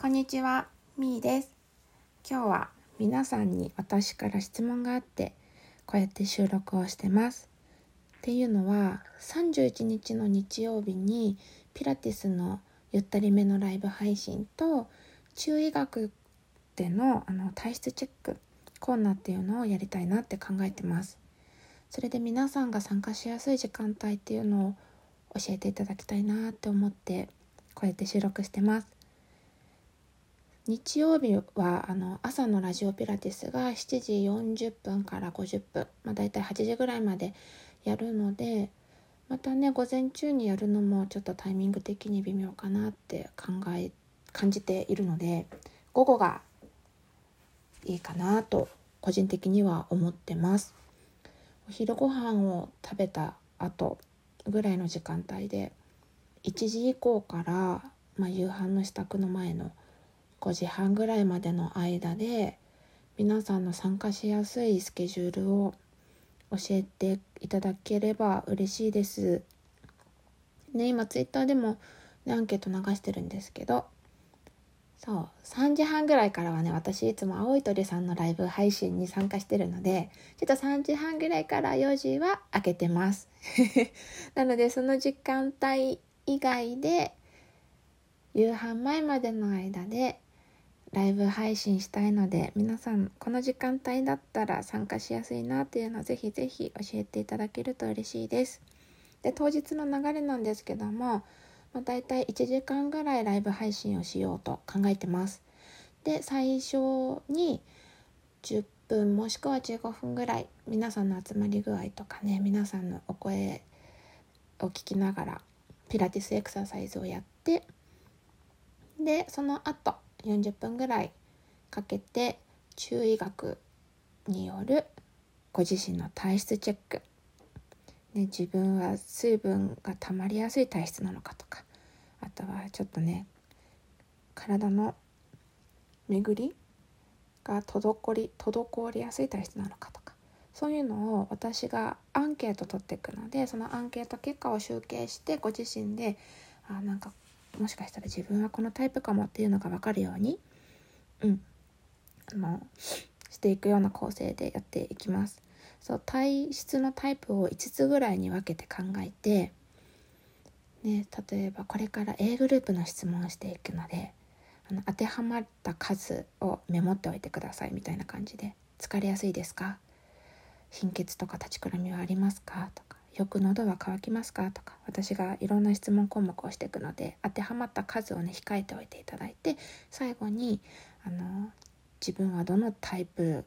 こんにちは、みーです。今日は皆さんに私から質問があってこうやって収録をしてます。っていうのは31日の日曜日にピラティスのゆったりめのライブ配信と中医学でのあの体質チェックコーナーっていうのをやりたいなって考えてます。それで皆さんが参加しやすい時間帯っていうのを教えていただきたいなって思ってこうやって収録してます。日曜日はあの朝のラジオピラティスが7時40分から50分、まあ、大体8時ぐらいまでやるのでまたね午前中にやるのもちょっとタイミング的に微妙かなって考え感じているので午後がいいかなと個人的には思ってます。お昼ご飯を食べた後ぐらいの時間帯で1時以降から、まあ、夕飯の支度の前の5時半ぐらいまでの間で皆さんの参加しやすいスケジュールを教えていただければ嬉しいです。ね、今ツイッターでも、ね、アンケート流してるんですけどそう3時半ぐらいからはね私いつも青い鳥さんのライブ配信に参加してるのでちょっと3時半ぐらいから4時は開けてます なのでその時間帯以外で夕飯前までの間でライブ配信したいので皆さんこの時間帯だったら参加しやすいなっていうのをぜひぜひ教えていただけると嬉しいです。で当日の流れなんですけども、まあ、大体1時間ぐらいライブ配信をしようと考えてます。で最初に10分もしくは15分ぐらい皆さんの集まり具合とかね皆さんのお声を聞きながらピラティスエクササイズをやってでその後40分ぐらいかけて中医学によるご自身の体質チェック、ね、自分は水分が溜まりやすい体質なのかとかあとはちょっとね体の巡りが滞り滞りやすい体質なのかとかそういうのを私がアンケート取っていくのでそのアンケート結果を集計してご自身であなんかもしかしたら自分はこのタイプかもっていうのが分かるようにうん。あのしていくような構成でやっていきます。そう体質のタイプを5つぐらいに分けて考えて、ね、例えばこれから A グループの質問をしていくのであの当てはまった数をメモっておいてくださいみたいな感じで。疲れやすいですか？貧血とか立ちくらみはありますか？とか。よく喉は渇きますか？とか私がいろんな質問項目をしていくので当てはまった数をね控えておいていただいて最後にあの自分はどのタイプ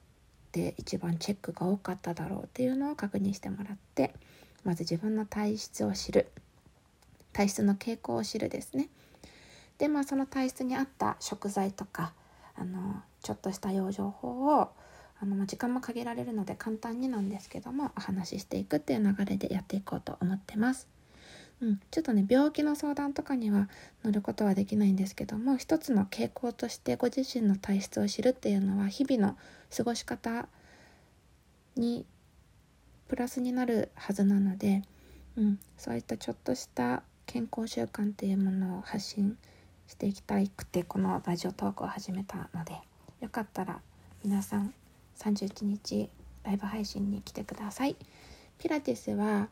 で一番チェックが多かっただろうっていうのを確認してもらってまず自分の体質を知る。体質の傾向を知るですね。でまあその体質に合った食材とかあのちょっとした養生法をあの、ま時間も限られるので簡単になんですけどもお話ししていくっていう流れでやっていこうと思ってます。うん、ちょっとね病気の相談とかには乗ることはできないんですけども一つの傾向としてご自身の体質を知るっていうのは日々の過ごし方にプラスになるはずなので、うん、そういったちょっとした健康習慣っていうものを発信していきたくてこのラジオトークを始めたのでよかったら皆さん31日ライブ配信に来てください。ピラティスは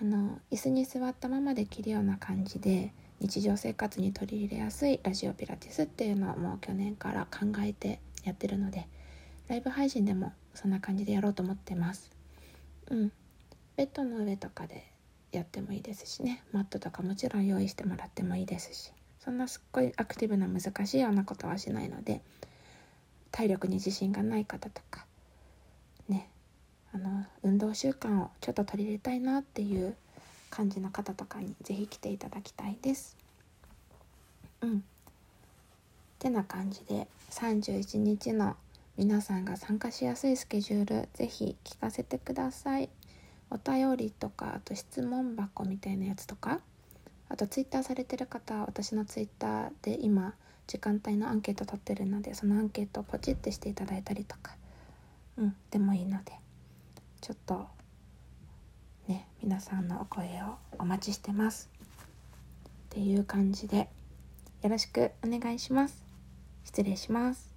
あの椅子に座ったままできるような感じで日常生活に取り入れやすいラジオピラティスっていうのをもう去年から考えてやってるのでライブ配信でもそんな感じでやろうと思ってます。うん。ベッドの上とかでやってもいいですしね。マットとかもちろん用意してもらってもいいですしそんなすっごいアクティブな難しいようなことはしないので体力に自信がない方とかねあの運動習慣をちょっと取り入れたいなっていう感じの方とかに是非来ていただきたいです。うん。てな感じで31日の皆さんが参加しやすいスケジュール是非聞かせてください。お便りとかあと質問箱みたいなやつとかあとツイッターされてる方は私のツイッターで今時間帯のアンケート取ってるのでそのアンケートをポチってしていただいたりとかうんでもいいのでちょっとね皆さんのお声をお待ちしてますっていう感じでよろしくお願いします。失礼します。